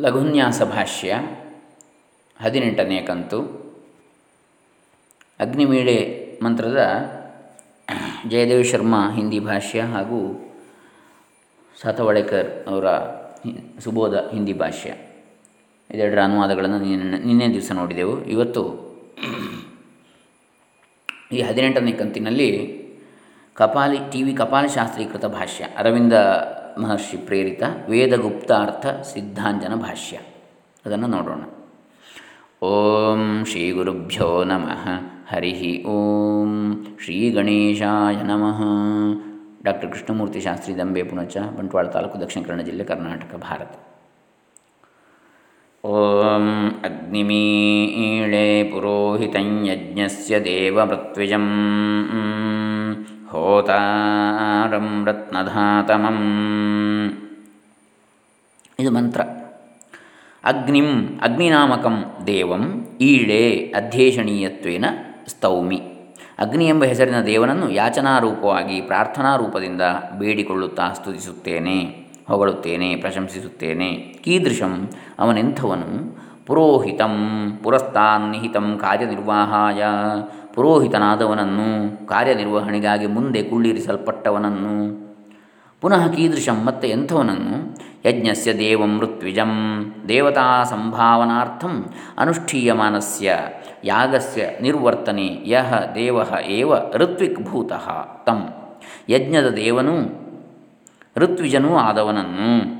ಲಘುನ್ಯಾಸ ಭಾಷ್ಯ ಹದಿನೆಂಟನೇ ಕಂತು. ಅಗ್ನಿಮೀಳೆ ಮಂತ್ರದ ಜಯದೇವ್ ಶರ್ಮಾ ಹಿಂದಿ ಭಾಷ್ಯ ಹಾಗೂ ಸಾತವಳೇಕರ್ ಅವರ ಸುಬೋಧ ಹಿಂದಿ ಭಾಷ್ಯ. ಇದೆರಡರ ಅನುವಾದಗಳನ್ನು ನಿನ್ನೆ ನಿನ್ನೆ ದಿವಸ ನೋಡಿದೆವು. ಇವತ್ತು ಈ ಹದಿನೆಂಟನೇ ಕಂತಿನಲ್ಲಿ ಕಪಾಲಿ, ಟಿ ವಿ ಕಪಾಲಶಾಸ್ತ್ರೀಕೃತ ಭಾಷ್ಯ, ಅರವಿಂದ ಮಹರ್ಷಿ ಪ್ರೇರಿತ ವೇದಗುಪ್ತಾರ್ಥ ಸಿದ್ಧಾಂಜನ ಭಾಷ್ಯ. ಅದನ್ನು ನೋಡೋಣ. ಓಂ ಶ್ರೀ ಗುರುಭ್ಯೋ ನಮಃ. ಹರಿ ಓಂ ಶ್ರೀ ಗಣೇಶಾಯ ನಮಃ. ಡಾಕ್ಟರ್ ಕೃಷ್ಣಮೂರ್ತಿ ಶಾಸ್ತ್ರಿ ದಂಬೆ ಪುಣಚ, ಬಂಟ್ವಾಳ ತಾಲೂಕು ದಕ್ಷಿಣ ಕನ್ನಡ ಜಿಲ್ಲೆ ಕರ್ನಾಟಕ, ಭಾರತ. ಓಂ ಅಗ್ನಿಮೀಳೆ ಪುರೋಹಿತಂ ಯಜ್ಞಸ್ಯ ದೇವಮೃತ್ವಿಜಂ ಹೋತಾರಂ ರತ್ನಧಾತಮಂ. ಇದು ಮಂತ್ರ. ಅಗ್ನಿಂ ಅಗ್ನಿನಾಮಕಂ ದೇವಂ ಈಳೆ ಅಧ್ಯೇಷಣೀಯತ್ವೇನ ಸ್ತೌಮಿ. ಅಗ್ನಿ ಎಂಬ ಹೆಸರಿನ ದೇವನನ್ನು ಯಾಚನಾರೂಪವಾಗಿ ಪ್ರಾರ್ಥನಾ ರೂಪದಿಂದ ಬೇಡಿಕೊಳ್ಳುತ್ತಾ ಸ್ತುತಿಸುತ್ತೇನೆ, ಹೊಗಳುತ್ತೇನೆ, ಪ್ರಶಂಸಿಸುತ್ತೇನೆ. ಕೀದೃಶಂ ಅವನೆಂಥವನು ಪುರೋಹಿತಂ ಪುರಸ್ತಾನ್ನಿಹಿತಂ ಕಾರ್ಯನಿರ್ವಾಹಾಯ. ಪುರೋಹಿತನಾದವನನ್ನು ಕಾರ್ಯನಿರ್ವಹಣೆಗಾಗಿ ಮುಂದೆ ಕುಳ್ಳಿರಿಸಲ್ಪಟ್ಟವನನ್ನು. ಪುನಃ ಕೀದೃಶಂ ಮತ್ತೆ ಎಂಥವನನ್ನು? ಯಜ್ಞಸ್ಯ ದೇವ ಮೃತ್ವಿಜಂ ದೇವತಾ ಸಂಭಾವನಾರ್ಥಂ ಅನುಷ್ಠೀಯಮಾನಸ್ಯ. ಯಾಗಸ್ಯ ನಿರ್ವರ್ತನೆ ಯಹ ದೇವ ಏವ ಋತ್ವಿಕ್ ಭೂತಃ ತಂ. ಯಜ್ಞದ ದೇವನೂ ಋತ್ವಿಜನೂ ಆದವನನ್ನು.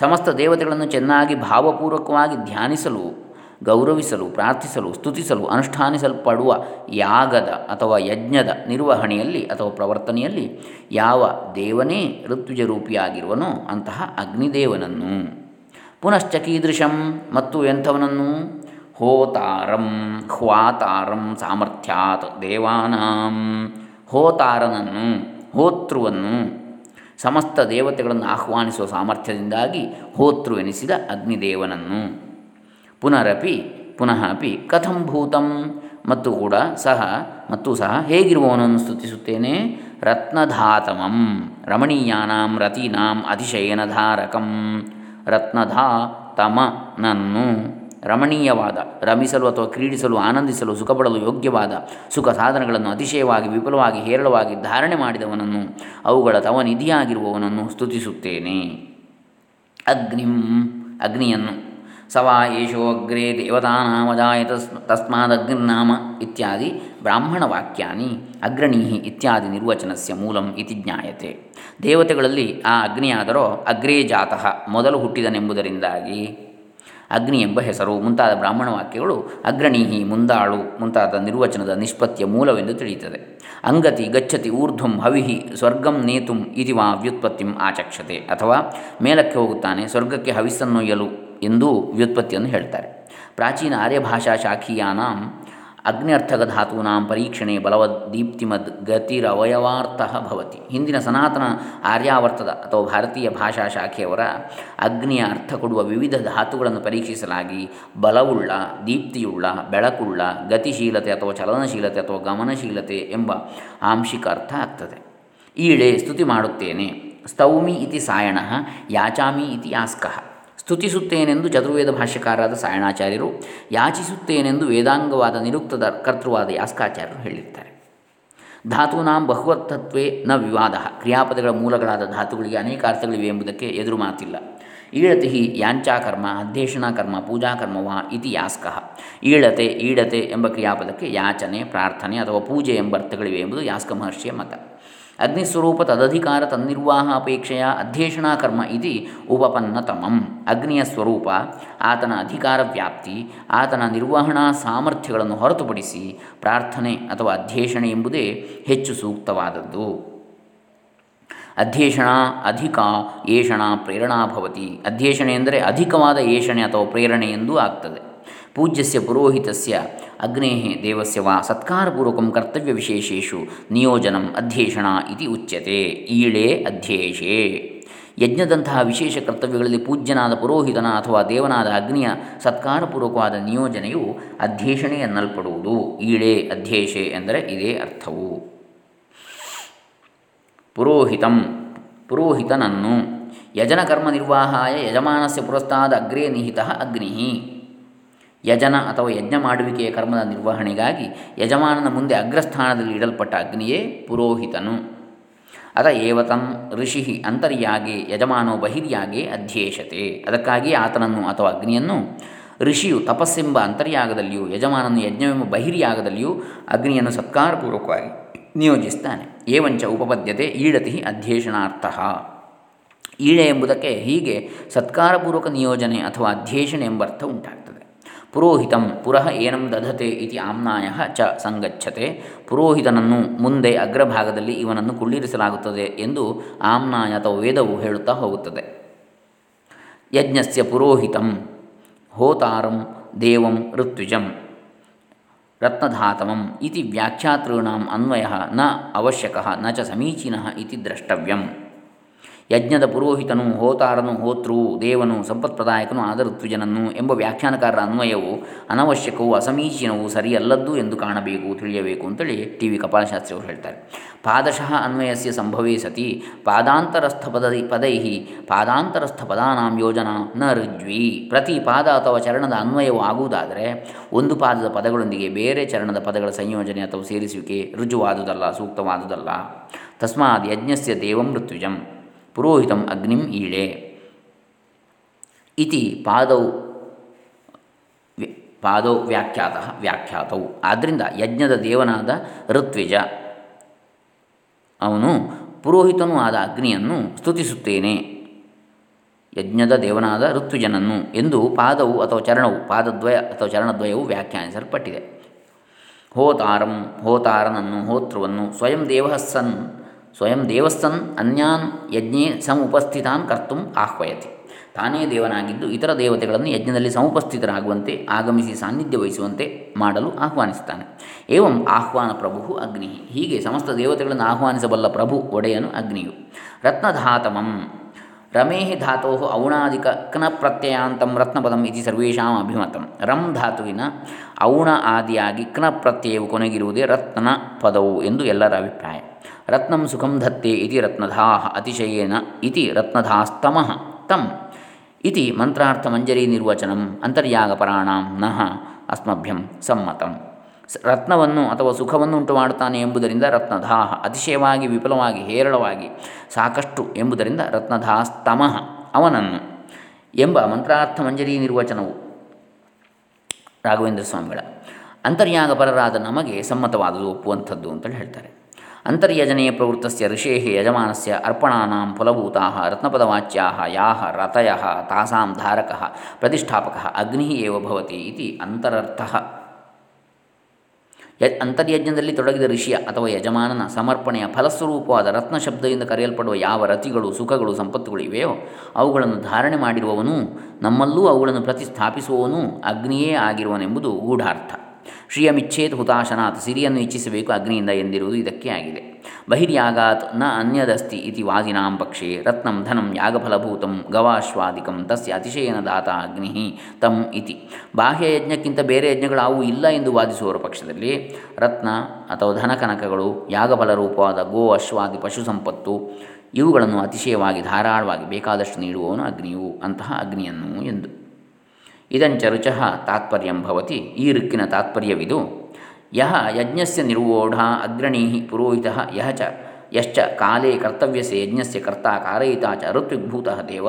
ಸಮಸ್ತ ದೇವತೆಗಳನ್ನು ಚೆನ್ನಾಗಿ ಭಾವಪೂರ್ವಕವಾಗಿ ಧ್ಯಾನಿಸಲು, ಗೌರವಿಸಲು, ಪ್ರಾರ್ಥಿಸಲು, ಸ್ತುತಿಸಲು, ಅನುಷ್ಠಾನಿಸಲ್ಪಡುವ ಯಾಗದ ಅಥವಾ ಯಜ್ಞದ ನಿರ್ವಹಣೆಯಲ್ಲಿ ಅಥವಾ ಪ್ರವರ್ತನೆಯಲ್ಲಿ ಯಾವ ದೇವನೇ ಋತ್ವಿಜ ರೂಪಿಯಾಗಿರುವನೋ ಅಂತಹ ಅಗ್ನಿದೇವನನ್ನು. ಪುನಶ್ಚ ಕೀದೃಶಂ, ಮತ್ತು ಎಂಥವನನ್ನು? ಹೋತಾರಂ, ಹ್ವಾತಾರಂ ಸಾಮರ್ಥ್ಯಾತ್ ದೇವಾನಾಂ. ಹೋತಾರನನ್ನು, ಹೋತೃವನ್ನು. ಸಮಸ್ತ ದೇವತೆಗಳನ್ನು ಆಹ್ವಾನಿಸುವ ಸಾಮರ್ಥ್ಯದಿಂದಾಗಿ ಹೋತೃ ಎನಿಸಿದ ಅಗ್ನಿದೇವನನ್ನು. ಪುನರಪಿ, ಪುನಃ ಅಪಿ, ಕಥಂ ಭೂತಂ. ಮತ್ತು ಕೂಡ ಸಹ, ಮತ್ತು ಸಹ ಹೇಗಿರುವವನನ್ನು ಸ್ತುತಿಸುತ್ತೇನೆ? ರತ್ನಧಾತಮಂ, ರಮಣೀಯಾನಾಂ, ರತೀನಾಂ, ಅತಿಶಯನಧಾರಕಂ. ರತ್ನಧಾತಮನನ್ನು ರಮಣೀಯವಾದ, ರಮಿಸಲು ಅಥವಾ ಕ್ರೀಡಿಸಲು, ಆನಂದಿಸಲು, ಸುಖಪಡಲು ಯೋಗ್ಯವಾದ ಸುಖ ಸಾಧನಗಳನ್ನು ಅತಿಶಯವಾಗಿ, ವಿಪುಲವಾಗಿ, ಹೇರಳವಾಗಿ ಧಾರಣೆ ಮಾಡಿದವನನ್ನು ಅವುಗಳ ತವನಿಧಿಯಾಗಿರುವವನನ್ನು ಸ್ತುತಿಸುತ್ತೇನೆ. ಅಗ್ನಿಂ, ಅಗ್ನಿಯನ್ನು. ಸವಾ ಯೇಷೋ ಅಗ್ರೆ ದೇವತಾನಾಮಜಾಯತ ತಸ್ಮಾದಗ್ನಿರ್ನಾಮ ಇತ್ಯಾದಿ ಬ್ರಾಹ್ಮಣವಾಕ್ಯಾನಿ ಅಗ್ರಣೀ ಇತ್ಯಾದಿ ನಿರ್ವಚನಸ್ಯ ಮೂಲಂ ಇತಿ ಜ್ಞಾಯತೆ. ದೇವತೆಗಳಲ್ಲಿ ಆ ಅಗ್ನಿಯಾದರೋ ಅಗ್ರೇ ಜಾತಃ ಮೊದಲು ಹುಟ್ಟಿದನೆಂಬುದರಿಂದಾಗಿ ಅಗ್ನಿ ಎಂಬ ಹೆಸರು. ಮುಂತಾದ ಬ್ರಾಹ್ಮಣ ವಾಕ್ಯಗಳು ಅಗ್ರಣೀಹಿ ಮುಂದಾಳು. ಮುಂತಾದ ನಿರ್ವಚನದ ನಿಷ್ಪತ್ತಿಯ ಮೂಲವೆಂದು ತಿಳಿಯುತ್ತದೆ. ಅಂಗತಿ ಗಚ್ಚತಿ ಊರ್ಧ್ವಂ ಹವಿಹಿ ಸ್ವರ್ಗಂ ನೇತುಂ ಇತಿ ವಾ ವ್ಯುತ್ಪತ್ತಿಂ ಆಚಕ್ಷತೆ. ಅಥವಾ ಮೇಲಕ್ಕೆ ಹೋಗುತ್ತಾನೆ, ಸ್ವರ್ಗಕ್ಕೆ ಹವಿಸ್ಸನ್ನೊಯ್ಯಲು ಎಂದೂ ವ್ಯುತ್ಪತ್ತಿಯನ್ನು ಹೇಳ್ತಾರೆ. ಪ್ರಾಚೀನ ಆರ್ಯಭಾಷಾ ಶಾಖೀಯಾನಾಂ ಅಗ್ನ್ಯರ್ಥಕಧಾತೂನಾಂ ಪರೀಕ್ಷಣೆ ಬಲವದ್ ದೀಪ್ತಿಮದ್ ಗತಿರವಯವಾರ್ಥ ಭವತಿ. ಹಿಂದಿನ ಸನಾತನ ಆರ್ಯಾವರ್ತದ ಅಥವಾ ಭಾರತೀಯ ಭಾಷಾ ಶಾಖೆಯವರ ಅಗ್ನಿಯ ಅರ್ಥ ಕೊಡುವ ವಿವಿಧ ಧಾತುಗಳನ್ನು ಪರೀಕ್ಷಿಸಲಾಗಿ ಬಲವುಳ್ಳ, ದೀಪ್ತಿಯುಳ್ಳ, ಬೆಳಕುಳ್ಳ, ಗತಿಶೀಲತೆ ಅಥವಾ ಚಲನಶೀಲತೆ ಅಥವಾ ಗಮನಶೀಲತೆ ಎಂಬ ಆಂಶಿಕ ಅರ್ಥ ಆಗ್ತದೆ. ಈಳೆ ಸ್ತುತಿ ಮಾಡುತ್ತೇನೆ. ಸ್ತೌಮಿ ಇತಿ ಸಾಯಣ ಯಾಚಾಮಿ ಇತಿ ಆಸ್ಕಃ ಸ್ತುತಿಸುತ್ತೇನೆಂದು ಚತುರ್ವೇದ ಭಾಷ್ಯಕಾರರಾದ ಸಾಯಣಾಚಾರ್ಯರು ಯಾಚಿಸುತ್ತೇನೆಂದು ವೇದಾಂಗವಾದ ನಿರುಕ್ತದ ಕರ್ತೃವಾದ ಯಾಸ್ಕಾಚಾರ್ಯರು ಹೇಳಿರ್ತಾರೆ ಧಾತೂನಾಂ ಬಹುವರ್ಥತ್ವೇ ನ ವಿವಾದ. ಕ್ರಿಯಾಪದಗಳ ಮೂಲಗಳಾದ ಧಾತುಗಳಿಗೆ ಅನೇಕ ಅರ್ಥಗಳಿವೆ ಎಂಬುದಕ್ಕೆ ಎದುರು ಮಾತಿಲ್ಲ. ಈಳತಿ ಯಾಂಚಾಕರ್ಮ ಕರ್ಮ ವಾ ಇತಿ ಯಾಸ್ಕಃ. ಈಳತೆ ಈಡತೆ ಎಂಬ ಕ್ರಿಯಾಪದಕ್ಕೆ ಯಾಚನೆ, ಪ್ರಾರ್ಥನೆ ಅಥವಾ ಪೂಜೆ ಎಂಬ ಅರ್ಥಗಳಿವೆ ಎಂಬುದು ಯಾಸ್ಕ ಮಹರ್ಷಿಯ ಮತ. ಅಗ್ನಿಸ್ವರೂಪ ತದಧಿಕಾರ ತನ್ನಿರ್ವಾಹ ಅಪೇಕ್ಷೆಯ ಅಧ್ಯೇಷಣಾ ಕರ್ಮ ಇತಿ ಉಪಪನ್ನತಮಂ. ಅಗ್ನಿಯ ಸ್ವರೂಪ, ಆತನ ಅಧಿಕಾರ ವ್ಯಾಪ್ತಿ, ಆತನ ನಿರ್ವಹಣಾ ಸಾಮರ್ಥ್ಯಗಳನ್ನು ಹೊರತುಪಡಿಸಿ ಪ್ರಾರ್ಥನೆ ಅಥವಾ ಅಧ್ಯೇಷಣೆ ಎಂಬುದೇ ಹೆಚ್ಚು ಸೂಕ್ತವಾದದ್ದು. ಅಧ್ಯೇಷಣ ಅಧಿಕ ಏಷಣ ಪ್ರೇರಣಾ ಭವತಿ. ಅಧ್ಯೇಷಣೆ ಎಂದರೆ ಅಧಿಕವಾದ ಏಷಣೆ ಅಥವಾ ಪ್ರೇರಣೆ ಎಂದೂ ಆಗ್ತದೆ. ಪೂಜ್ಯಸ್ಯ ಪುರೋಹಿತಸ್ಯ ಅಗ್ನೇ ದೇವಸ್ಯ ವಾ ಸತ್ಕಾರಪೂರ್ವಕಂ ಕರ್ತವ್ಯವಿಶೇಷೇಷು ನಿಯೋಜನಂ ಅಧ್ಯೇಷಣ ಇತಿ ಉಚ್ಯತೆ. ಈಳೆ ಅಧ್ಯಯೇ ಯಜ್ಞದಂತಹ ವಿಶೇಷ ಕರ್ತವ್ಯಗಳಲ್ಲಿ ಪೂಜ್ಯನಾದ ಪುರೋಹಿತನ ಅಥವಾ ದೇವನಾದ ಅಗ್ನಿಯ ಸತ್ಕಾರಪೂರ್ವಕವಾದ ನಿಯೋಜನೆಯು ಅಧ್ಯೇಷಣೆ ಎನ್ನಲ್ಪಡುವುದು. ಈಳೆ ಅಧ್ಯೇಷೆ ಎಂದರೆ ಇದೇ ಅರ್ಥವು. ಪುರೋಹಿತಂ ಪುರೋಹಿತನನ್ನು ಯಜನ ಕರ್ಮ ನಿರ್ವಾಹಾಯ ಯಜಮಾನಸ್ಯ ಪುರಸ್ತಾದ ಅಗ್ರೇ ನಿಹಿತ ಅಗ್ನಿ. ಯಜನ ಅಥವಾ ಯಜ್ಞ ಮಾಡುವಿಕೆಯ ಕರ್ಮದ ನಿರ್ವಹಣೆಗಾಗಿ ಯಜಮಾನನ ಮುಂದೆ ಅಗ್ರಸ್ಥಾನದಲ್ಲಿ ಇಡಲ್ಪಟ್ಟ ಅಗ್ನಿಯೇ ಪುರೋಹಿತನು. ಅದ ಏವತಂ ಋಷಿ ಅಂತರ್ಯಾಗೆ ಯಜಮಾನೋ ಬಹಿರ್ಯಾಗೆ ಅಧ್ಯೇಶತೆ ಅದಕ್ಕಾಗಿ ಆತನನ್ನು ಅಥವಾ ಅಗ್ನಿಯನ್ನು ಋಷಿಯು ತಪಸ್ಸೆಂಬ ಅಂತರ್ಯಾಗದಲ್ಲಿಯೂ ಯಜಮಾನನು ಯಜ್ಞವೆಂಬ ಬಹಿರ್ಯಾಗದಲ್ಲಿಯೂ ಅಗ್ನಿಯನ್ನು ಸತ್ಕಾರಪೂರ್ವಕವಾಗಿ ನಿಯೋಜಿಸ್ತಾನೆ. ಏವಂಚ ಉಪಪದ್ಯತೆ ಈಳತಿ ಅಧ್ಯೇಷಣಾರ್ಥ. ಈಳೆ ಎಂಬುದಕ್ಕೆ ಹೀಗೆ ಸತ್ಕಾರಪೂರ್ವಕ ನಿಯೋಜನೆ ಅಥವಾ ಅಧ್ಯೇಷಣೆ ಎಂಬ ಅರ್ಥ ಉಂಟಾಗ್ತದೆ ಪುರೋಹಿತಂ ಪುರಃ ಏನಂ ದಧತೆ ಇತಿ ಆಮ್ನಾಯ ಚ ಸಂಗಚ್ಛತೆ. ಪುರೋಹಿತನನ್ನು ಮುಂದೆ ಅಗ್ರಭಾಗದಲ್ಲಿ ಇವನನ್ನು ಕುಳ್ಳಿರಿಸಲಾಗುತ್ತದೆ ಎಂದು ಆಮ್ನಾಯ ಅಥವಾ ವೇದವು ಹೇಳುತ್ತಾ ಹೋಗುತ್ತದೆ. ಯಜ್ಞಸ್ಯ ಪುರೋಹಿತಂ ಹೋತಾರಂ ದೇವಂ ಋತ್ವಿಜಂ ರತ್ನಧಾತಮಂ ಇತಿ ವ್ಯಾಖ್ಯಾತॄಣಾಂ ಅನ್ವಯ ನ ಅವಶ್ಯಕ ನ ಚ ಸಮೀಚೀನ ಇತಿ ದ್ರಷ್ಟವ್ಯಂ. ಯಜ್ಞದ ಪುರೋಹಿತನು, ಹೋತಾರನು, ಹೋತೃ, ದೇವನು, ಸಂಪತ್ಪ್ರದಾಯಕನು ಆದ ಎಂಬ ವ್ಯಾಖ್ಯಾನಕಾರರ ಅನ್ವಯವು ಅನವಶ್ಯಕವು ಅಸಮೀಚೀನವು ಸರಿಯಲ್ಲದ್ದು ಎಂದು ಕಾಣಬೇಕು, ತಿಳಿಯಬೇಕು ಅಂತೇಳಿ ಟಿ ವಿ ಕಪಾಲಶಾಸ್ತ್ರಿಯವರು ಹೇಳ್ತಾರೆ. ಪಾದಶಃ ಅನ್ವಯಸ್ಯ ಸಂಭವೇ ಸತಿ ಪಾದಾಂತರಸ್ಥ ಪದ ಪದೈ ಪಾದಾಂತರಸ್ಥ ಪದಾನಾಂ ಯೋಜನಾ ನ ಋಜ್ವಿ ಪ್ರತಿ ಪಾದ ಅಥವಾ ಚರಣದ ಅನ್ವಯವು ಆಗುವುದಾದರೆ ಒಂದು ಪಾದದ ಪದಗಳೊಂದಿಗೆ ಬೇರೆ ಚರಣದ ಪದಗಳ ಸಂಯೋಜನೆ ಅಥವಾ ಸೇರಿಸುವಿಕೆ ರುಜುವಾದುದಲ್ಲ, ಸೂಕ್ತವಾದುದಲ್ಲ. ತಸ್ಮಾತ್ ಯಜ್ಞಸ್ಯ ದೇವಂ ಋತ್ವಿಜಂ. ಪುರೋಹಿತಂ ಅಗ್ನಿಂ ಈಳೆ. ಇತಿ ಪಾದೌ ಪಾದೌ ವ್ಯಾಖ್ಯಾತ ವ್ಯಾಖ್ಯಾತವು ಆದ್ದರಿಂದ ಯಜ್ಞದ ದೇವನಾದ ಋತ್ವಿಜ, ಅವನು ಪುರೋಹಿತನೂ ಆದ ಅಗ್ನಿಯನ್ನು ಸ್ತುತಿಸುತ್ತೇನೆ. ಯಜ್ಞದ ದೇವನಾದ ಋತ್ವಿಜನನ್ನು ಎಂದು ಪಾದವು ಅಥವಾ ಚರಣವು, ಪಾದದ್ವಯ ಅಥವಾ ಚರಣದ್ವಯವು ವ್ಯಾಖ್ಯಾನಿಸಲ್ಪಟ್ಟಿದೆ. ಹೋತಾರಂ, ಹೋತಾರನನ್ನು, ಹೋತೃವನ್ನು ಸ್ವಯಂ ದೇವಸ್ಸನ್ ಸ್ವಯಂ ದೇವಸ್ಥನ್ ಅನ್ಯಾನ್ ಯಜ್ಞೆ ಸಮುಪಸ್ಥಿತಾನ್ ಕರ್ತು ಆಹ್ವಯತಿ. ತಾನೇ ದೇವನಾಗಿದ್ದು ಇತರ ದೇವತೆಗಳನ್ನು ಯಜ್ಞದಲ್ಲಿ ಸಮುಪಸ್ಥಿತರಾಗುವಂತೆ, ಆಗಮಿಸಿ ಸಾನ್ನಿಧ್ಯ ವಹಿಸುವಂತೆ ಮಾಡಲು ಆಹ್ವಾನಿಸುತ್ತಾನೆ. ಏವಂ ಆಹ್ವಾನ ಪ್ರಭು ಅಗ್ನಿ ಹೀಗೆ ಸಮಸ್ತ ದೇವತೆಗಳನ್ನು ಆಹ್ವಾನಿಸಬಲ್ಲ ಪ್ರಭು ಒಡೆಯನು ಅಗ್ನಿಯು. ರತ್ನಧಾತಮಂ. ರಮೇಹಿ ಧಾತೋ ಔಣಾದಿಕ ಕ್ನ ಪ್ರತ್ಯಯಾಂತಂ ರತ್ನಪದಂ ಇತಿ ಸರ್ವೇಷಾಂ ಅಭಿಮತಂ. ರಂ ಧಾತುವಿನ ಔಣ ಆದಿಯಾಗಿ ಕ್ನ ಪ್ರತ್ಯಯವು ಕೊನೆಗಿರುವುದೇ ರತ್ನ ಪದವು ಎಂದು ಎಲ್ಲರ ಅಭಿಪ್ರಾಯ. ರತ್ನಂ ಸುಖಂ ಧತ್ತೆ ಇತಿ ರತ್ನಧಾ ಅತಿಶಯೇನ ಇತಿ ರತ್ನಧಾಸ್ತಮಃ ತಂ ಇತಿ ಮಂತ್ರಾರ್ಥಮಂಜರಿ ನಿರ್ವಚನಂ ಅಂತರ್ಯಾಗಪರಾಣಾಂ ನಃ ಅಸ್ಮಭ್ಯಂ ಸಮ್ಮತಂ. ರತ್ನವನ್ನು ಅಥವಾ ಸುಖವನ್ನು ಉಂಟು ಮಾಡುತ್ತಾನೆ ಎಂಬುದರಿಂದ ರತ್ನಧಾಹ ಅತಿಶಯವಾಗಿ ವಿಪುಲವಾಗಿ ಹೇರಳವಾಗಿ ಸಾಕಷ್ಟು ಎಂಬುದರಿಂದ ರತ್ನಧಾಸ್ತಮಃ ಅವನನ್ನು ಎಂಬ ಮಂತ್ರಾರ್ಥ ಮಂಜರಿ ನಿರ್ವಚನವು. ರಾಘವೇಂದ್ರ ಸ್ವಾಮಿಗಳ ಅಂತರ್ಯಾಗಪರರಾದ ನಮಗೆ ಸಮ್ಮತವಾದದು ಒಪ್ಪುವಂಥದ್ದು ಅಂತೇಳಿ ಹೇಳ್ತಾರೆ. ಅಂತರ್ಯಜನೆ ಪ್ರವೃತ್ತಸ್ಯ ಋಷೇ ಯಜಮಾನಸ್ಯ ಅರ್ಪಣಾನಾಂ ಫಲಭೂತಾ ರತ್ನಪದವಾಚ್ಯಾ ಯಾ ರತಯ ತಾಸಾಂ ಧಾರಕ ಪ್ರತಿಷ್ಠಾಪಕ ಅಗ್ನಿ ಏವ ಭವತಿ ಇತಿ ಅಂತರರ್ಥಃ. ಯ ಅಂತರ್ಯಜ್ಞದಲ್ಲಿ ತೊಡಗಿದ ಋಷಿಯ ಅಥವಾ ಯಜಮಾನನ ಸಮರ್ಪಣೆಯ ಫಲಸ್ವರೂಪವಾದ ರತ್ನ ಶಬ್ದದಿಂದ ಕರೆಯಲ್ಪಡುವ ಯಾವ ರತಿಗಳು, ಸುಖಗಳು, ಸಂಪತ್ತುಗಳು ಇವೆಯೋ, ಅವುಗಳನ್ನು ಧಾರಣೆ ಮಾಡಿರುವವನು ನಮ್ಮಲ್ಲೂ ಅವುಗಳನ್ನು ಪ್ರತಿಸ್ಥಾಪಿಸುವವನು ಅಗ್ನಿಯೇ ಆಗಿರುವನೆಂಬುದು ಗೂಢಾರ್ಥ. ಶ್ರಿಯಮಿಚ್ಛೇತ್ ಹುತಾಶನಾತ್. ಸಿರಿಯನ್ನು ಇಚ್ಛಿಸಬೇಕು ಅಗ್ನಿಯಿಂದ ಎಂದಿರುವುದು ಇದಕ್ಕೆ ಆಗಿದೆ. ಬಹಿರ್ಯಾಗಾತ್ನ ಅನ್ಯದಸ್ತಿ ಇತಿ ವಾದಿನಾಂ ಪಕ್ಷೇ. ರತ್ನಂ ಧನಂ ಯಾಗಫಲಭೂತಂ ಗವಾಶ್ವಾದಿಕಂ ತಸ್ಯ ಅತಿಶಯನ ದಾತ ಅಗ್ನಿ ತಂ ಇತಿ. ಬಾಹ್ಯ ಯಜ್ಞಕ್ಕಿಂತ ಬೇರೆ ಯಜ್ಞಗಳಾವು ಇಲ್ಲ ಎಂದು ವಾದಿಸುವವರ ಪಕ್ಷದಲ್ಲಿ ರತ್ನ ಅಥವಾ ಧನಕನಕಗಳು ಯಾಗಫಲ ರೂಪವಾದ ಗೋ, ಅಶ್ವಾದಿ, ಪಶು ಸಂಪತ್ತು ಇವುಗಳನ್ನು ಅತಿಶಯವಾಗಿ ಧಾರಾಳವಾಗಿ ಬೇಕಾದಷ್ಟು ನೀಡುವವನು ಅಗ್ನಿಯು. ಅಂತಹ ಅಗ್ನಿಯನ್ನು ಎಂದು ಇದಂಚ ರುಚ ತಾತ್ಪರ್ಯಂ ಭವತಿ. ಈ ಋಕ್ಕಿನ ತಾತ್ಪರ್ಯವಿದು. ಯಹ ಯಜ್ಞಸ್ಯ ನಿರ್ವೋಢ ಅಗ್ರಣೀ ಪುರೋಹಿತ ಯಹ ಚ ಯಶ್ಚ ಕಾಲೇ ಕರ್ತವ್ಯಸೆ ಯಜ್ಞಸ್ಯ ಕರ್ತ ಕಾರಯಿತ ಚ ಋತ್ವಿಗ್ಭೂತ ದೇವ.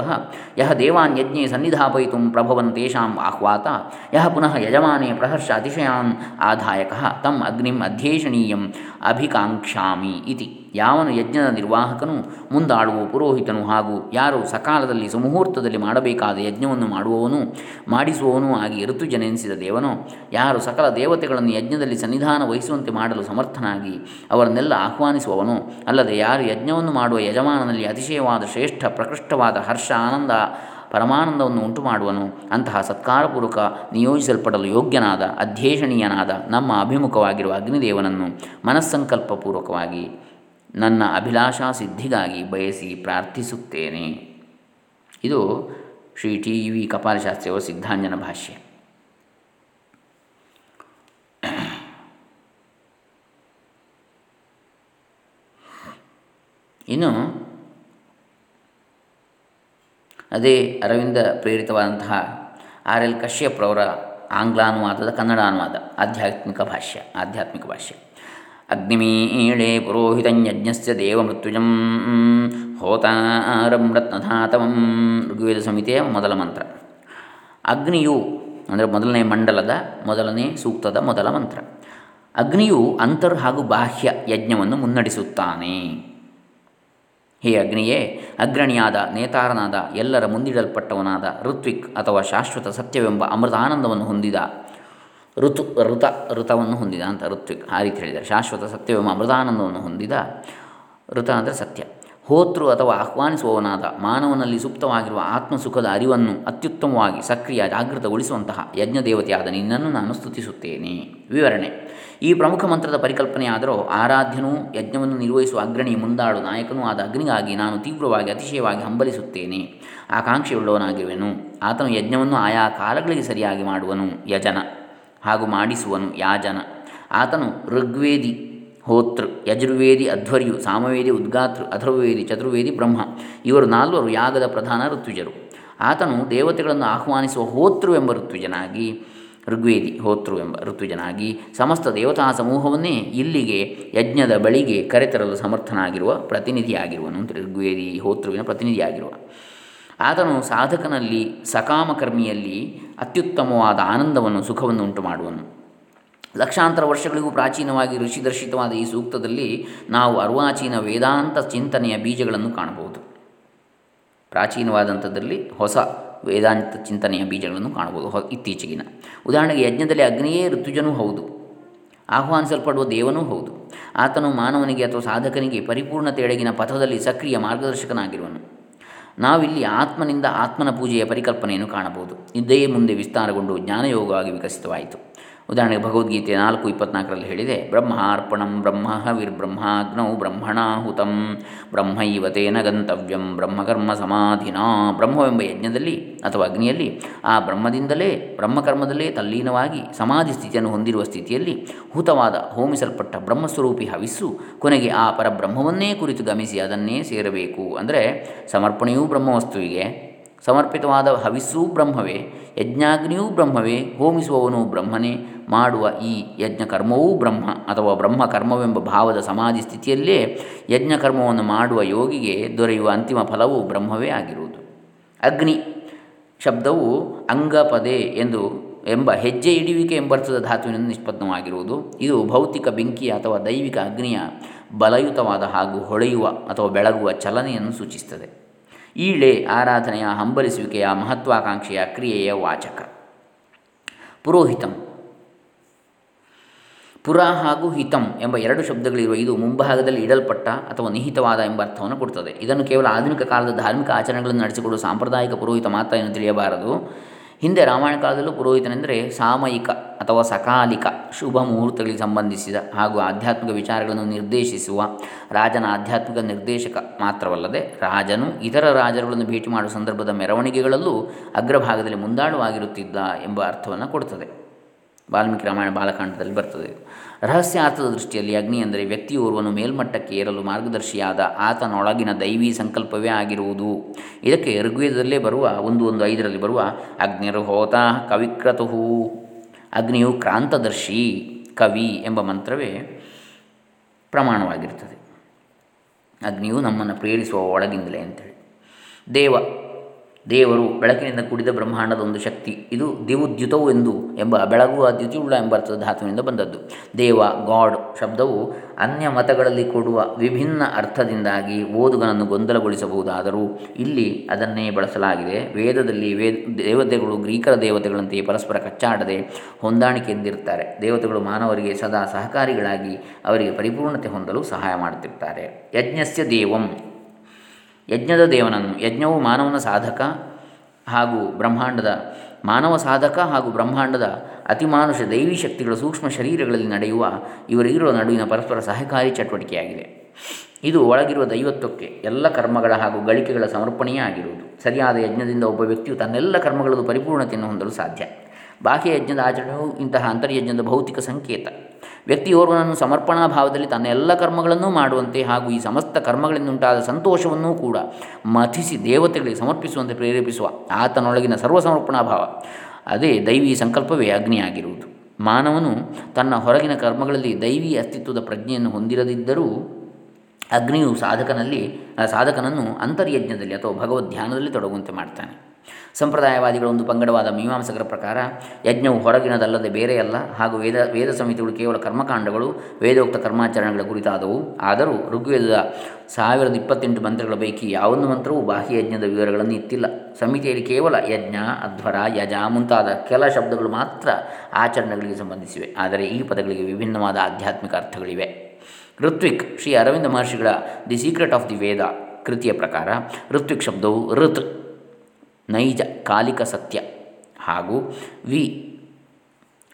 ಯಹ ದೇವಾನ್ ಯಜ್ಞೆ ಸನ್ನಿಧಾಪಯಿತು ಪ್ರಭವನ್ ತೇಷಾಂ ಆಹ್ವಾತ. ಯಹ ಪುನಃ ಯಜಮಾನೆ ಪ್ರಹರ್ಷ ಅತಿಶಯಾನ್ ಆಧಾಯಕ ತಂ ಅಗ್ನಿಂ ಅಧ್ಯೇಷಣೀಯಂ ಅಭಿಕಾಂಕ್ಷಾಮಿ ಇತಿ. ಯಾವನು ಯಜ್ಞದ ನಿರ್ವಾಹಕನು ಮುಂದಾಡುವ ಪುರೋಹಿತನು ಹಾಗೂ ಯಾರು ಸಕಾಲದಲ್ಲಿ ಸುಮುಹೂರ್ತದಲ್ಲಿ ಮಾಡಬೇಕಾದ ಯಜ್ಞವನ್ನು ಮಾಡುವವನು, ಮಾಡಿಸುವವನೂ ಆಗಿ ಋತುಜನೆನಿಸಿದ ದೇವನು. ಯಾರು ಸಕಲ ದೇವತೆಗಳನ್ನು ಯಜ್ಞದಲ್ಲಿ ಸನ್ನಿಧಾನ ವಹಿಸುವಂತೆ ಮಾಡಲು ಸಮರ್ಥನಾಗಿ ಅವರನ್ನೆಲ್ಲ ಆಹ್ವಾನಿಸುವವನು. ಅಲ್ಲದೆ ಯಾರು ಯಜ್ಞವನ್ನು ಮಾಡುವ ಯಜಮಾನನಲ್ಲಿ ಅತಿಶಯವಾದ ಶ್ರೇಷ್ಠ, ಪ್ರಕೃಷ್ಟವಾದ ಹರ್ಷ, ಆನಂದ, ಪರಮಾನಂದವನ್ನು ಉಂಟು ಮಾಡುವನು ಅಂತಹ ಸತ್ಕಾರಪೂರ್ವಕ ನಿಯೋಜಿಸಲ್ಪಡಲು ಯೋಗ್ಯನಾದ, ಅಧ್ಯೇಷಣೀಯನಾದ ನಮ್ಮ ಅಭಿಮುಖವಾಗಿರುವ ಅಗ್ನಿದೇವನನ್ನು ಮನಸ್ಸಂಕಲ್ಪಪೂರ್ವಕವಾಗಿ ನನ್ನ ಅಭಿಲಾಷಾ ಸಿದ್ಧಿಗಾಗಿ ಬಯಸಿ ಪ್ರಾರ್ಥಿಸುತ್ತೇನೆ. ಇದು ಶ್ರೀ ಟಿ ವಿ ಕಪಾಲಶಾಸ್ತ್ರಿಯವರ ಸಿದ್ಧಾಂಜನ ಭಾಷ್ಯ. ಇನ್ನು ಅದೇ ಅರವಿಂದ ಪ್ರೇರಿತವಾದಂತಹ ಆರ್ ಎಲ್ ಕಶ್ಯಪ್ರವರ ಆಂಗ್ಲಾನುವಾದದ ಕನ್ನಡ ಅನುವಾದ, ಆಧ್ಯಾತ್ಮಿಕ ಭಾಷ್ಯ ಆಧ್ಯಾತ್ಮಿಕ ಭಾಷ್ಯ. ಅಗ್ನಿಮೀಳೆ ಪುರೋಹಿತಜ್ಞಸ್ಯ ದೇವಮೃತ್ಯುಜಂ ಹೋತಾರಂ ರತ್ನಧಾತವಂ ಋಗ್ವೇದ ಸಮಿತಿಯ ಮೊದಲ ಮಂತ್ರ. ಅಗ್ನಿಯು ಅಂದರೆ ಮೊದಲನೇ ಮಂಡಲದ ಮೊದಲನೇ ಸೂಕ್ತದ ಮೊದಲ ಮಂತ್ರ. ಅಗ್ನಿಯು ಅಂತರ್ ಹಾಗೂ ಬಾಹ್ಯ ಯಜ್ಞವನ್ನು ಮುನ್ನಡೆಸುತ್ತಾನೆ. ಹೇ ಅಗ್ನಿಯೇ, ಅಗ್ರಣಿಯಾದ, ನೇತಾರನಾದ, ಎಲ್ಲರ ಮುಂದಿಡಲ್ಪಟ್ಟವನಾದ ಋತ್ವಿಕ್ ಅಥವಾ ಶಾಶ್ವತ ಸತ್ಯವೆಂಬ ಅಮೃತಾನಂದವನ್ನು ಹೊಂದಿದ ಋತು, ಋತ, ಋತವನ್ನು ಹೊಂದಿದ ಅಂತ ಋತ್ವಿಕ್ ಆ ರೀತಿ ಹೇಳಿದ್ದಾರೆ. ಶಾಶ್ವತ ಸತ್ಯವೆಂಬ ಅಮೃತಾನಂದವನ್ನು ಹೊಂದಿದ ಋತ ಅಂದರೆ ಸತ್ಯ. ಹೋತೃ ಅಥವಾ ಆಹ್ವಾನಿಸುವವನಾದ ಮಾನವನಲ್ಲಿ ಸುಪ್ತವಾಗಿರುವ ಆತ್ಮಸುಖದ ಅರಿವನ್ನು ಅತ್ಯುತ್ತಮವಾಗಿ ಸಕ್ರಿಯ ಜಾಗೃತಗೊಳಿಸುವಂತಹ ಯಜ್ಞದೇವತೆಯಾದ ನಿನ್ನನ್ನು ನಾನು ಸ್ತುತಿಸುತ್ತೇನೆ. ವಿವರಣೆ. ಈ ಪ್ರಮುಖ ಮಂತ್ರದ ಪರಿಕಲ್ಪನೆಯಾದರೂ ಆರಾಧ್ಯನೂ ಯಜ್ಞವನ್ನು ನಿರ್ವಹಿಸುವ ಅಗ್ರಣಿ ಮುಂದಾಳು ನಾಯಕನೂ ಆದ ಅಗ್ನಿಗಾಗಿ ನಾನು ತೀವ್ರವಾಗಿ ಅತಿಶಯವಾಗಿ ಹಂಬಲಿಸುತ್ತೇನೆ. ಆಕಾಂಕ್ಷೆಯುಳ್ಳವನಾಗಿರುವೆನು. ಆತನು ಯಜ್ಞವನ್ನು ಆಯಾ ಕಾಲಗಳಿಗೆ ಸರಿಯಾಗಿ ಮಾಡುವನು, ಯಜನ ಹಾಗೂ ಮಾಡಿಸುವನು, ಯಾಜನ. ಆತನು ಋಗ್ವೇದಿ ಹೋತೃ ಯಜುರ್ವೇದಿ ಅಧ್ವರ್ಯು, ಸಾಮವೇದಿ ಉದ್ಗಾತೃ, ಅಥರ್ವವೇದಿ ಚತುರ್ವೇದಿ ಬ್ರಹ್ಮ, ಇವರು ನಾಲ್ವರು ಯಾಗದ ಪ್ರಧಾನ ಋತ್ವಿಜರು. ಆತನು ದೇವತೆಗಳನ್ನು ಆಹ್ವಾನಿಸುವ ಹೋತೃವೆಂಬ ಋತ್ವಿಜನಾಗಿ, ಋಗ್ವೇದಿ ಹೋತೃ ಎಂಬ ಋತುಜನಾಗಿ ಸಮಸ್ತ ದೇವತಾ ಸಮೂಹವನ್ನೇ ಇಲ್ಲಿಗೆ, ಯಜ್ಞದ ಬಳಿಗೆ ಕರೆತರಲು ಸಮರ್ಥನಾಗಿರುವ ಪ್ರತಿನಿಧಿಯಾಗಿರುವನು ಅಂತ ಋಗ್ವೇದಿ ಹೋತೃವಿನ ಪ್ರತಿನಿಧಿಯಾಗಿರುವ. ಆತನು ಸಾಧಕನಲ್ಲಿ ಸಕಾಮಕರ್ಮಿಯಲ್ಲಿ ಅತ್ಯುತ್ತಮವಾದ ಆನಂದವನ್ನು, ಸುಖವನ್ನು ಉಂಟು ಮಾಡುವನು ಲಕ್ಷಾಂತರ ವರ್ಷಗಳಿಗೂ ಪ್ರಾಚೀನವಾಗಿ ಋಷಿದರ್ಶಿತವಾದ ಈ ಸೂಕ್ತದಲ್ಲಿ ನಾವು ಅರ್ವಾಚೀನ ವೇದಾಂತ ಚಿಂತನೆಯ ಬೀಜಗಳನ್ನು ಕಾಣಬಹುದು. ಪ್ರಾಚೀನವಾದಂಥದ್ದಲ್ಲಿ ಹೊಸ ವೇದಾಂತ ಚಿಂತನೆಯ ಬೀಜಗಳನ್ನು ಕಾಣಬಹುದು. ಇತ್ತೀಚೆಗಿನ. ಉದಾಹರಣೆಗೆ ಯಜ್ಞದಲ್ಲಿ ಅಗ್ನಿಯೇ ಋತುಜನೂ ಹೌದು. ಆಹ್ವಾನಿಸಲ್ಪಡುವ ದೇವನೂ ಹೌದು. ಆತನು ಮಾನವನಿಗೆ ಅಥವಾ ಸಾಧಕನಿಗೆ ಪರಿಪೂರ್ಣತೆಯೊಳಗಿನ ಪಥದಲ್ಲಿ ಸಕ್ರಿಯ ಮಾರ್ಗದರ್ಶಕನಾಗಿರುವನು. ನಾವಿಲ್ಲಿ ಆತ್ಮನಿಂದ ಆತ್ಮನ ಪೂಜೆಯ ಪರಿಕಲ್ಪನೆಯನ್ನು ಕಾಣಬಹುದು. ಇದೇ ಮುಂದೆ ವಿಸ್ತಾರಗೊಂಡು ಜ್ಞಾನಯೋಗವಾಗಿ ವಿಕಸಿತವಾಯಿತು. ಉದಾಹರಣೆಗೆ ಭಗವದ್ಗೀತೆ ನಾಲ್ಕು ಇಪ್ಪತ್ನಾಲ್ಕರಲ್ಲಿ ಹೇಳಿದೆ, ಬ್ರಹ್ಮಾರ್ಪಣಂ ಬ್ರಹ್ಮ ಹವಿರ್ಬ್ರಹ್ಮಾಗ್ನೌ ಬ್ರಹ್ಮಣಾಹುತಂ ಬ್ರಹ್ಮೈವ ತೇನ ಗಂತವ್ಯಂ ಬ್ರಹ್ಮಕರ್ಮ ಸಮಾಧಿನಾ ಬ್ರಹ್ಮವೆಂಬ ಯಜ್ಞದಲ್ಲಿ ಅಥವಾ ಅಗ್ನಿಯಲ್ಲಿ ಆ ಬ್ರಹ್ಮದಿಂದಲೇ ಬ್ರಹ್ಮಕರ್ಮದಲ್ಲೇ ತಲ್ಲೀನವಾಗಿ ಸಮಾಧಿ ಸ್ಥಿತಿಯನ್ನು ಹೊಂದಿರುವ ಸ್ಥಿತಿಯಲ್ಲಿ ಹುತವಾದ ಹೋಮಿಸಲ್ಪಟ್ಟ ಬ್ರಹ್ಮಸ್ವರೂಪಿ ಹವಿಸ್ಸು ಕೊನೆಗೆ ಆ ಪರಬ್ರಹ್ಮವನ್ನೇ ಕುರಿತು ಗಮಿಸಿ ಅದನ್ನೇ ಸೇರಬೇಕು. ಅಂದರೆ ಸಮರ್ಪಣೆಯೂ ಬ್ರಹ್ಮವಸ್ತುವಿಗೆ, ಸಮರ್ಪಿತವಾದ ಹವಿಸ್ಸೂ ಬ್ರಹ್ಮವೇ, ಯಜ್ಞಾಗ್ನಿಯೂ ಬ್ರಹ್ಮವೇ, ಹೋಮಿಸುವವನು ಬ್ರಹ್ಮನೇ ಮಾಡುವ ಈ ಯಜ್ಞಕರ್ಮವೂ ಬ್ರಹ್ಮ ಅಥವಾ ಬ್ರಹ್ಮ ಕರ್ಮವೆಂಬ ಭಾವದ ಸಮಾಧಿ ಸ್ಥಿತಿಯಲ್ಲೇ ಯಜ್ಞಕರ್ಮವನ್ನು ಮಾಡುವ ಯೋಗಿಗೆ ದೊರೆಯುವ ಅಂತಿಮ ಫಲವು ಬ್ರಹ್ಮವೇ ಆಗಿರುವುದು. ಅಗ್ನಿ ಶಬ್ದವು ಅಂಗಪದೆ ಎಂದು ಎಂಬ ಹೆಜ್ಜೆ ಇಡುವಿಕೆ ಎಂಬರ್ಥದ ಧಾತುವಿನಿಂದ ನಿಷ್ಪನ್ನವಾಗಿರುವುದು. ಇದು ಭೌತಿಕ ಬೆಂಕಿಯ ಅಥವಾ ದೈವಿಕ ಅಗ್ನಿಯ ಬಲಯುತವಾದ ಹಾಗೂ ಹೊಳೆಯುವ ಅಥವಾ ಬೆಳಗುವ ಚಲನೆಯನ್ನು ಸೂಚಿಸುತ್ತದೆ. ಈಳೆ ಆರಾಧನೆಯ ಹಂಬಲಿಸುವಿಕೆಯ ಮಹತ್ವಾಕಾಂಕ್ಷೆಯ ಕ್ರಿಯೆಯ ವಾಚಕ. ಪುರೋಹಿತಂ ಪುರ ಹಾಗೂ ಹಿತಂ ಎಂಬ ಎರಡು ಶಬ್ದಗಳಿರುವ ಇದು ಮುಂಭಾಗದಲ್ಲಿ ಇಡಲ್ಪಟ್ಟ ಅಥವಾ ನಿಹಿತವಾದ ಎಂಬ ಅರ್ಥವನ್ನು ಕೊಡುತ್ತದೆ ಇದನ್ನು ಕೇವಲ ಆಧುನಿಕ ಕಾಲದ ಧಾರ್ಮಿಕ ಆಚರಣೆಗಳನ್ನು ನಡೆಸಿಕೊಡುವ ಸಾಂಪ್ರದಾಯಿಕ ಪುರೋಹಿತ ಮಾತ್ರ ಎಂದು ತಿಳಿಯಬಾರದು. ಹಿಂದೆ ರಾಮಾಯಣ ಕಾಲದಲ್ಲೂ ಪುರೋಹಿತನೆಂದರೆ ಸಾಮಯಿಕ ಅಥವಾ ಸಕಾಲಿಕ ಶುಭ ಮುಹೂರ್ತಗಳಿಗೆ ಸಂಬಂಧಿಸಿದ ಹಾಗೂ ಆಧ್ಯಾತ್ಮಿಕ ವಿಚಾರಗಳನ್ನು ನಿರ್ದೇಶಿಸುವ ರಾಜನ ಆಧ್ಯಾತ್ಮಿಕ ನಿರ್ದೇಶಕ ಮಾತ್ರವಲ್ಲದೆ ರಾಜನು ಇತರ ರಾಜರುಗಳನ್ನು ಭೇಟಿ ಮಾಡುವ ಸಂದರ್ಭದ ಮೆರವಣಿಗೆಗಳಲ್ಲೂ ಅಗ್ರಭಾಗದಲ್ಲಿ ಮುಂದಾಳುವಾಗಿರುತ್ತಿದ್ದ ಎಂಬ ಅರ್ಥವನ್ನು ಕೊಡುತ್ತದೆ ವಾಲ್ಮೀಕಿ ರಾಮಾಯಣ ಬಾಲಕಾಂಡದಲ್ಲಿ ಬರ್ತದೆ. ರಹಸ್ಯಾರ್ಥದ ದೃಷ್ಟಿಯಲ್ಲಿ ಅಗ್ನಿ ಅಂದರೆ ವ್ಯಕ್ತಿಯೋರ್ವನು ಮೇಲ್ಮಟ್ಟಕ್ಕೆ ಏರಲು ಮಾರ್ಗದರ್ಶಿಯಾದ ಆತನೊಳಗಿನ ದೈವಿ ಸಂಕಲ್ಪವೇ ಆಗಿರುವುದು. ಇದಕ್ಕೆ ಋಗ್ವೇದದಲ್ಲೇ ಬರುವ ಒಂದು ಒಂದು ಐದರಲ್ಲಿ ಬರುವ ಅಗ್ನಿರ್ಹೋತ ಕವಿಕ್ರತುಹು. ಅಗ್ನಿಯು ಕ್ರಾಂತದರ್ಶಿ ಕವಿ ಎಂಬ ಮಂತ್ರವೇ ಪ್ರಮಾಣವಾಗಿರ್ತದೆ. ಅಗ್ನಿಯು ನಮ್ಮನ್ನು ಪ್ರೇರಿಸುವ ಒಳಗಿಂದಲೇ ಅಂತೇಳಿ. ದೇವ ದೇವರು ಬೆಳಕಿನಿಂದ ಕೂಡಿದ ಬ್ರಹ್ಮಾಂಡದ ಒಂದು ಶಕ್ತಿ. ಇದು ದಿವುದ್ಯುತವು ಎಂದು ಎಂಬ ಬೆಳಗುವ ದ್ಯುತಿಯುಳ್ಳ ಎಂಬ ಅರ್ಥದ ಧಾತುವಿನಿಂದ ಬಂದದ್ದು. ದೇವ, ಗಾಡ್ ಶಬ್ದವು ಅನ್ಯ ಮತಗಳಲ್ಲಿ ಕೊಡುವ ವಿಭಿನ್ನ ಅರ್ಥದಿಂದಾಗಿ ಓದುಗನನ್ನು ಗೊಂದಲಗೊಳಿಸಬಹುದಾದರೂ ಇಲ್ಲಿ ಅದನ್ನೇ ಬಳಸಲಾಗಿದೆ. ವೇದದಲ್ಲಿ ವೇದ ದೇವತೆಗಳು ಗ್ರೀಕರ ದೇವತೆಗಳಂತೆಯೇ ಪರಸ್ಪರ ಕಚ್ಚಾಡದೆ ಹೊಂದಾಣಿಕೆಯಿಂದಿರುತ್ತಾರೆ ದೇವತೆಗಳು ಮಾನವರಿಗೆ ಸದಾ ಸಹಕಾರಿಗಳಾಗಿ ಅವರಿಗೆ ಪರಿಪೂರ್ಣತೆ ಹೊಂದಲು ಸಹಾಯ ಮಾಡುತ್ತಿರ್ತಾರೆ ಯಜ್ಞಸ್ಯ ದೇವಂ. ಯಜ್ಞದ ದೇವನನ್ನು, ಯಜ್ಞವು ಮಾನವನ ಸಾಧಕ ಹಾಗೂ ಬ್ರಹ್ಮಾಂಡದ, ಮಾನವ ಸಾಧಕ ಹಾಗೂ ಬ್ರಹ್ಮಾಂಡದ ಅತಿಮಾನುಷ ದೈವಿ ಶಕ್ತಿಗಳ ಸೂಕ್ಷ್ಮ ಶರೀರಗಳಲ್ಲಿ ನಡೆಯುವ ಇವರಿಗಿರುವ ನಡುವಿನ ಪರಸ್ಪರ ಸಹಕಾರಿ ಚಟುವಟಿಕೆಯಾಗಿದೆ. ಇದು ಒಳಗಿರುವ ದೈವತ್ವಕ್ಕೆ ಎಲ್ಲ ಕರ್ಮಗಳ ಹಾಗೂ ಗಳಿಕೆಗಳ ಸಮರ್ಪಣೆಯೇ ಆಗಿರುವುದು. ಸರಿಯಾದ ಯಜ್ಞದಿಂದ ಒಬ್ಬ ವ್ಯಕ್ತಿಯು ತನ್ನೆಲ್ಲ ಕರ್ಮಗಳದ್ದು ಪರಿಪೂರ್ಣತೆಯನ್ನು ಹೊಂದಲು ಸಾಧ್ಯ. ಬಾಹ್ಯ ಯಜ್ಞದ ಆಚರಣೆಯು ಇಂತಹ ಅಂತರ್ಯಜ್ಞದ ಭೌತಿಕ ಸಂಕೇತ. ವ್ಯಕ್ತಿಯೋರ್ವನನ್ನು ಸಮರ್ಪಣಾ ಭಾವದಲ್ಲಿ ತನ್ನ ಎಲ್ಲ ಕರ್ಮಗಳನ್ನೂ ಮಾಡುವಂತೆ ಹಾಗೂ ಈ ಸಮಸ್ತ ಕರ್ಮಗಳಿಂದುಂಟಾದ ಸಂತೋಷವನ್ನೂ ಕೂಡ ಮಥಿಸಿ ದೇವತೆಗಳಿಗೆ ಸಮರ್ಪಿಸುವಂತೆ ಪ್ರೇರೇಪಿಸುವ ಆತನೊಳಗಿನ ಸರ್ವಸಮರ್ಪಣಾ ಭಾವ. ಅದೇ ದೈವಿ ಸಂಕಲ್ಪವೇ ಅಗ್ನಿಯಾಗಿರುವುದು. ಮಾನವನು ತನ್ನ ಹೊರಗಿನ ಕರ್ಮಗಳಲ್ಲಿ ದೈವಿ ಅಸ್ತಿತ್ವದ ಪ್ರಜ್ಞೆಯನ್ನು ಹೊಂದಿರದಿದ್ದರೂ ಅಗ್ನಿಯು ಸಾಧಕನಲ್ಲಿ ಸಾಧಕನನ್ನು ಅಂತರ್ಯಜ್ಞದಲ್ಲಿ ಅಥವಾ ಭಗವದ್ ಧ್ಯಾನದಲ್ಲಿ ತೊಡಗುವಂತೆ ಮಾಡ್ತಾನೆ. ಸಂಪ್ರದಾಯವಾದಿಗಳ ಒಂದು ಪಂಗಡವಾದ ಮೀಮಾಂಸಕರ ಪ್ರಕಾರ, ಯಜ್ಞವು ಹೊರಗಿನದಲ್ಲದೆ ಬೇರೆಯಲ್ಲ ಹಾಗೂ ವೇದ ವೇದ ಸಮಿತಿಗಳು ಕೇವಲ ಕರ್ಮಕಾಂಡಗಳು, ವೇದೋಕ್ತ ಕರ್ಮಾಚರಣೆಗಳ ಕುರಿತಾದವು. ಆದರೂ ಋಗ್ವೇದದ ಸಾವಿರದ ಇಪ್ಪತ್ತೆಂಟು ಮಂತ್ರಗಳ ಪೈಕಿ ಯಾವೊಂದು ಮಂತ್ರವೂ ಬಾಹ್ಯ ಯಜ್ಞದ ವಿವರಗಳನ್ನು ಇತ್ತಿಲ್ಲ. ಸಮಿತಿಯಲ್ಲಿ ಕೇವಲ ಯಜ್ಞ, ಅಧ್ವರ, ಯಜ ಮುಂತಾದ ಕೆಲ ಶಬ್ದಗಳು ಮಾತ್ರ ಆಚರಣೆಗಳಿಗೆ ಸಂಬಂಧಿಸಿವೆ. ಆದರೆ ಈ ಪದಗಳಿಗೆ ವಿಭಿನ್ನವಾದ ಆಧ್ಯಾತ್ಮಿಕ ಅರ್ಥಗಳಿವೆ. ಋತ್ವಿಕ್, ಶ್ರೀ ಅರವಿಂದ ಮಹರ್ಷಿಗಳ the secret of the Veda ಕೃತಿಯ ಪ್ರಕಾರ, ಋತ್ವಿಕ್ ಶಬ್ದವು ಋತ್. ನೈಜ ಕಾಲಿಕ ಸತ್ಯ ಹಾಗೂ ವಿ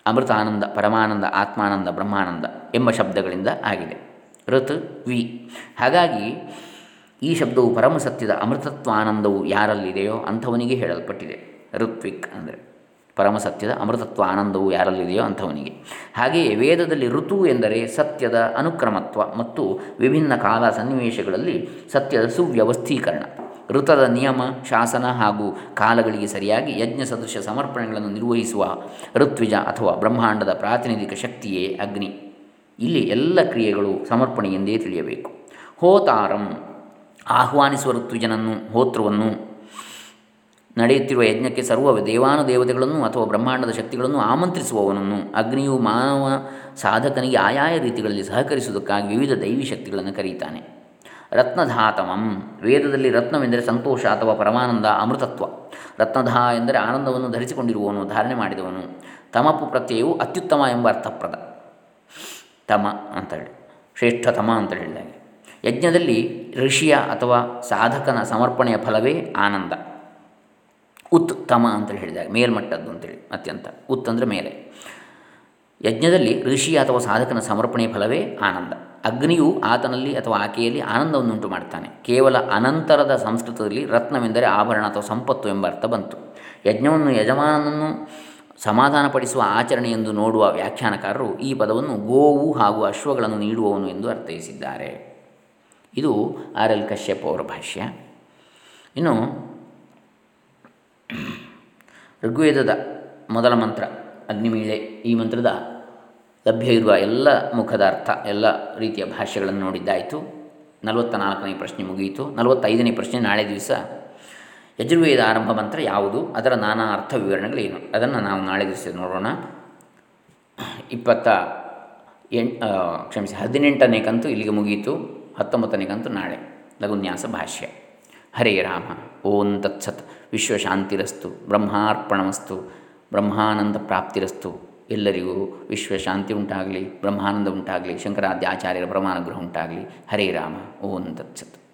ಅಮೃತಾನಂದ, ಪರಮಾನಂದ, ಆತ್ಮಾನಂದ, ಬ್ರಹ್ಮಾನಂದ ಎಂಬ ಶಬ್ದಗಳಿಂದ ಆಗಿದೆ. ಋತ್, ವಿ. ಹಾಗಾಗಿ ಈ ಶಬ್ದವು ಪರಮ ಸತ್ಯದ ಅಮೃತತ್ವಾನಂದವು ಯಾರಲ್ಲಿದೆಯೋ ಅಂಥವನಿಗೆ ಹೇಳಲ್ಪಟ್ಟಿದೆ. ಋತ್ವಿಕ್ ಅಂದರೆ ಪರಮಸತ್ಯದ ಅಮೃತತ್ವ ಆನಂದವು ಯಾರಲ್ಲಿದೆಯೋ ಅಂಥವನಿಗೆ. ಹಾಗೆಯೇ ವೇದದಲ್ಲಿ ಋತು ಎಂದರೆ ಸತ್ಯದ ಅನುಕ್ರಮತ್ವ ಮತ್ತು ವಿಭಿನ್ನ ಕಾಲ ಸನ್ನಿವೇಶಗಳಲ್ಲಿ ಸತ್ಯದ ಸುವ್ಯವಸ್ಥೀಕರಣ. ಋತದ ನಿಯಮ, ಶಾಸನ ಹಾಗೂ ಕಾಲಗಳಿಗೆ ಸರಿಯಾಗಿ ಯಜ್ಞ ಸದೃಶ ಸಮರ್ಪಣೆಗಳನ್ನು ನಿರ್ವಹಿಸುವ ಋತ್ವಿಜ ಅಥವಾ ಬ್ರಹ್ಮಾಂಡದ ಪ್ರಾತಿನಿಧಿಕ ಶಕ್ತಿಯೇ ಅಗ್ನಿ. ಇಲ್ಲಿ ಎಲ್ಲ ಕ್ರಿಯೆಗಳು ಸಮರ್ಪಣೆ ಎಂದೇ ತಿಳಿಯಬೇಕು. ಹೋತಾರಂ. ಆಹ್ವಾನಿಸುವ ಋತ್ವಿಜನನ್ನು, ಹೋತೃವನ್ನು ನಡೆಯುತ್ತಿರುವ ಯಜ್ಞಕ್ಕೆ ಸರ್ವ ದೇವಾನುದೇವತೆಗಳನ್ನು ಅಥವಾ ಬ್ರಹ್ಮಾಂಡದ ಶಕ್ತಿಗಳನ್ನು ಆಮಂತ್ರಿಸುವವನನ್ನು ಅಗ್ನಿಯು ಮಾನವ ಸಾಧಕನಿಗೆ ಆಯಾಯ ರೀತಿಗಳಲ್ಲಿ ಸಹಕರಿಸುವುದಕ್ಕಾಗಿ ವಿವಿಧ ದೈವಿ ಶಕ್ತಿಗಳನ್ನು ಕರೀತಾನೆ. ರತ್ನಧಾತಮಂ. ವೇದದಲ್ಲಿ ರತ್ನವೆಂದರೆ ಸಂತೋಷ ಅಥವಾ ಪರಮಾನಂದ, ಅಮೃತತ್ವ. ರತ್ನಧಾ ಎಂದರೆ ಆನಂದವನ್ನು ಧರಿಸಿಕೊಂಡಿರುವವನು, ಧಾರಣೆ ಮಾಡಿದವನು. ತಮಪು ಪ್ರತ್ಯಯವು ಅತ್ಯುತ್ತಮ ಎಂಬ ಅರ್ಥಪ್ರದ. ತಮ ಅಂತ ಹೇಳಿ. ಶ್ರೇಷ್ಠತಮ ಅಂತ ಹೇಳಿದಾಗೆ. ಯಜ್ಞದಲ್ಲಿ ಋಷಿಯ ಅಥವಾ ಸಾಧಕನ ಸಮರ್ಪಣೆಯ ಫಲವೇ ಆನಂದ. ಉತ್ತಮ ಅಂತ ಹೇಳಿದಾಗ, ಮೇಲ್ಮಟ್ಟದ್ದು ಅಂತೇಳಿ ಅತ್ಯಂತ. ಉತ್ ಅಂದರೆ ಮೇಲೆ. ಯಜ್ಞದಲ್ಲಿ ಋಷಿ ಅಥವಾ ಸಾಧಕನ ಸಮರ್ಪಣೆಯ ಫಲವೇ ಆನಂದ. ಅಗ್ನಿಯು ಆತನಲ್ಲಿ ಅಥವಾ ಆಕೆಯಲ್ಲಿ ಆನಂದವನ್ನುಂಟು ಮಾಡ್ತಾನೆ. ಕೇವಲ ಅನಂತರದ ಸಂಸ್ಕೃತದಲ್ಲಿ ರತ್ನವೆಂದರೆ ಆಭರಣ ಅಥವಾ ಸಂಪತ್ತು ಎಂಬ ಅರ್ಥ ಬಂತು. ಯಜ್ಞವನ್ನು ಯಜಮಾನನನ್ನು ಸಮಾಧಾನಪಡಿಸುವ ಆಚರಣೆ ಎಂದು ನೋಡುವ ವ್ಯಾಖ್ಯಾನಕಾರರು ಈ ಪದವನ್ನು ಗೋವು ಹಾಗೂ ಅಶ್ವಗಳನ್ನು ನೀಡುವವನು ಎಂದು ಅರ್ಥೈಸಿದ್ದಾರೆ. ಇದು ಆರ್ ಎಲ್ ಕಶ್ಯಪ್ ಅವರ ಭಾಷ್ಯ. ಇನ್ನು ಋಗ್ವೇದದ ಮೊದಲ ಮಂತ್ರ, ಅಗ್ನಿಮೀಳೆ, ಈ ಮಂತ್ರದ ಲಭ್ಯ ಇರುವ ಎಲ್ಲ ಮುಖದ ಅರ್ಥ ಎಲ್ಲ ರೀತಿಯ ಭಾಷೆಗಳನ್ನು ನೋಡಿದ್ದಾಯಿತು. ನಲವತ್ತ ನಾಲ್ಕನೇ ಪ್ರಶ್ನೆ ಮುಗಿಯಿತು. ನಲವತ್ತೈದನೇ ಪ್ರಶ್ನೆ ನಾಳೆ ದಿವಸ ಯಜುರ್ವೇದ ಆರಂಭ ಮಂತ್ರ ಯಾವುದು? ಅದರ ನಾನಾ ಅರ್ಥ ವಿವರಣೆಗಳೇನು? ಅದನ್ನು ನಾವು ನಾಳೆ ದಿವಸ ನೋಡೋಣ. ಇಪ್ಪತ್ತ ಎಂಟು ಕ್ಷಮಿಸಿ, ಹದಿನೆಂಟನೇ ಕಂತು ಇಲ್ಲಿಗೆ ಮುಗಿಯಿತು. ಹತ್ತೊಂಬತ್ತನೇ ಕಂತು ನಾಳೆ. ಲಘುನ್ಯಾಸ ಭಾಷ್ಯ. ಹರೇ ರಾಮ, ಓಂ ತತ್ಸತ್. ವಿಶ್ವಶಾಂತಿರಸ್ತು. ಬ್ರಹ್ಮಾರ್ಪಣಮಸ್ತು. ಬ್ರಹ್ಮಾನಂದ ಪ್ರಾಪ್ತಿರಸ್ತು. ಎಲ್ಲರಿಗೂ ವಿಶ್ವಶಾಂತಿ ಉಂಟಾಗಲಿ ಬ್ರಹ್ಮಾನಂದ ಉಂಟಾಗಲಿ ಶಂಕರಾದ್ಯ ಆಚಾರ್ಯರ ಪ್ರಮಾಣಗೃಹ ಉಂಟಾಗಲಿ. ಹರೇ ರಾಮ ಓಂ ತತ್ಸತ್.